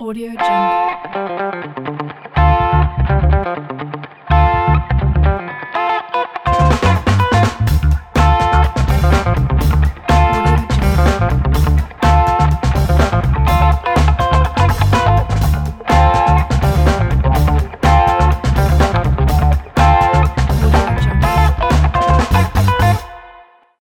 Audio Jungle.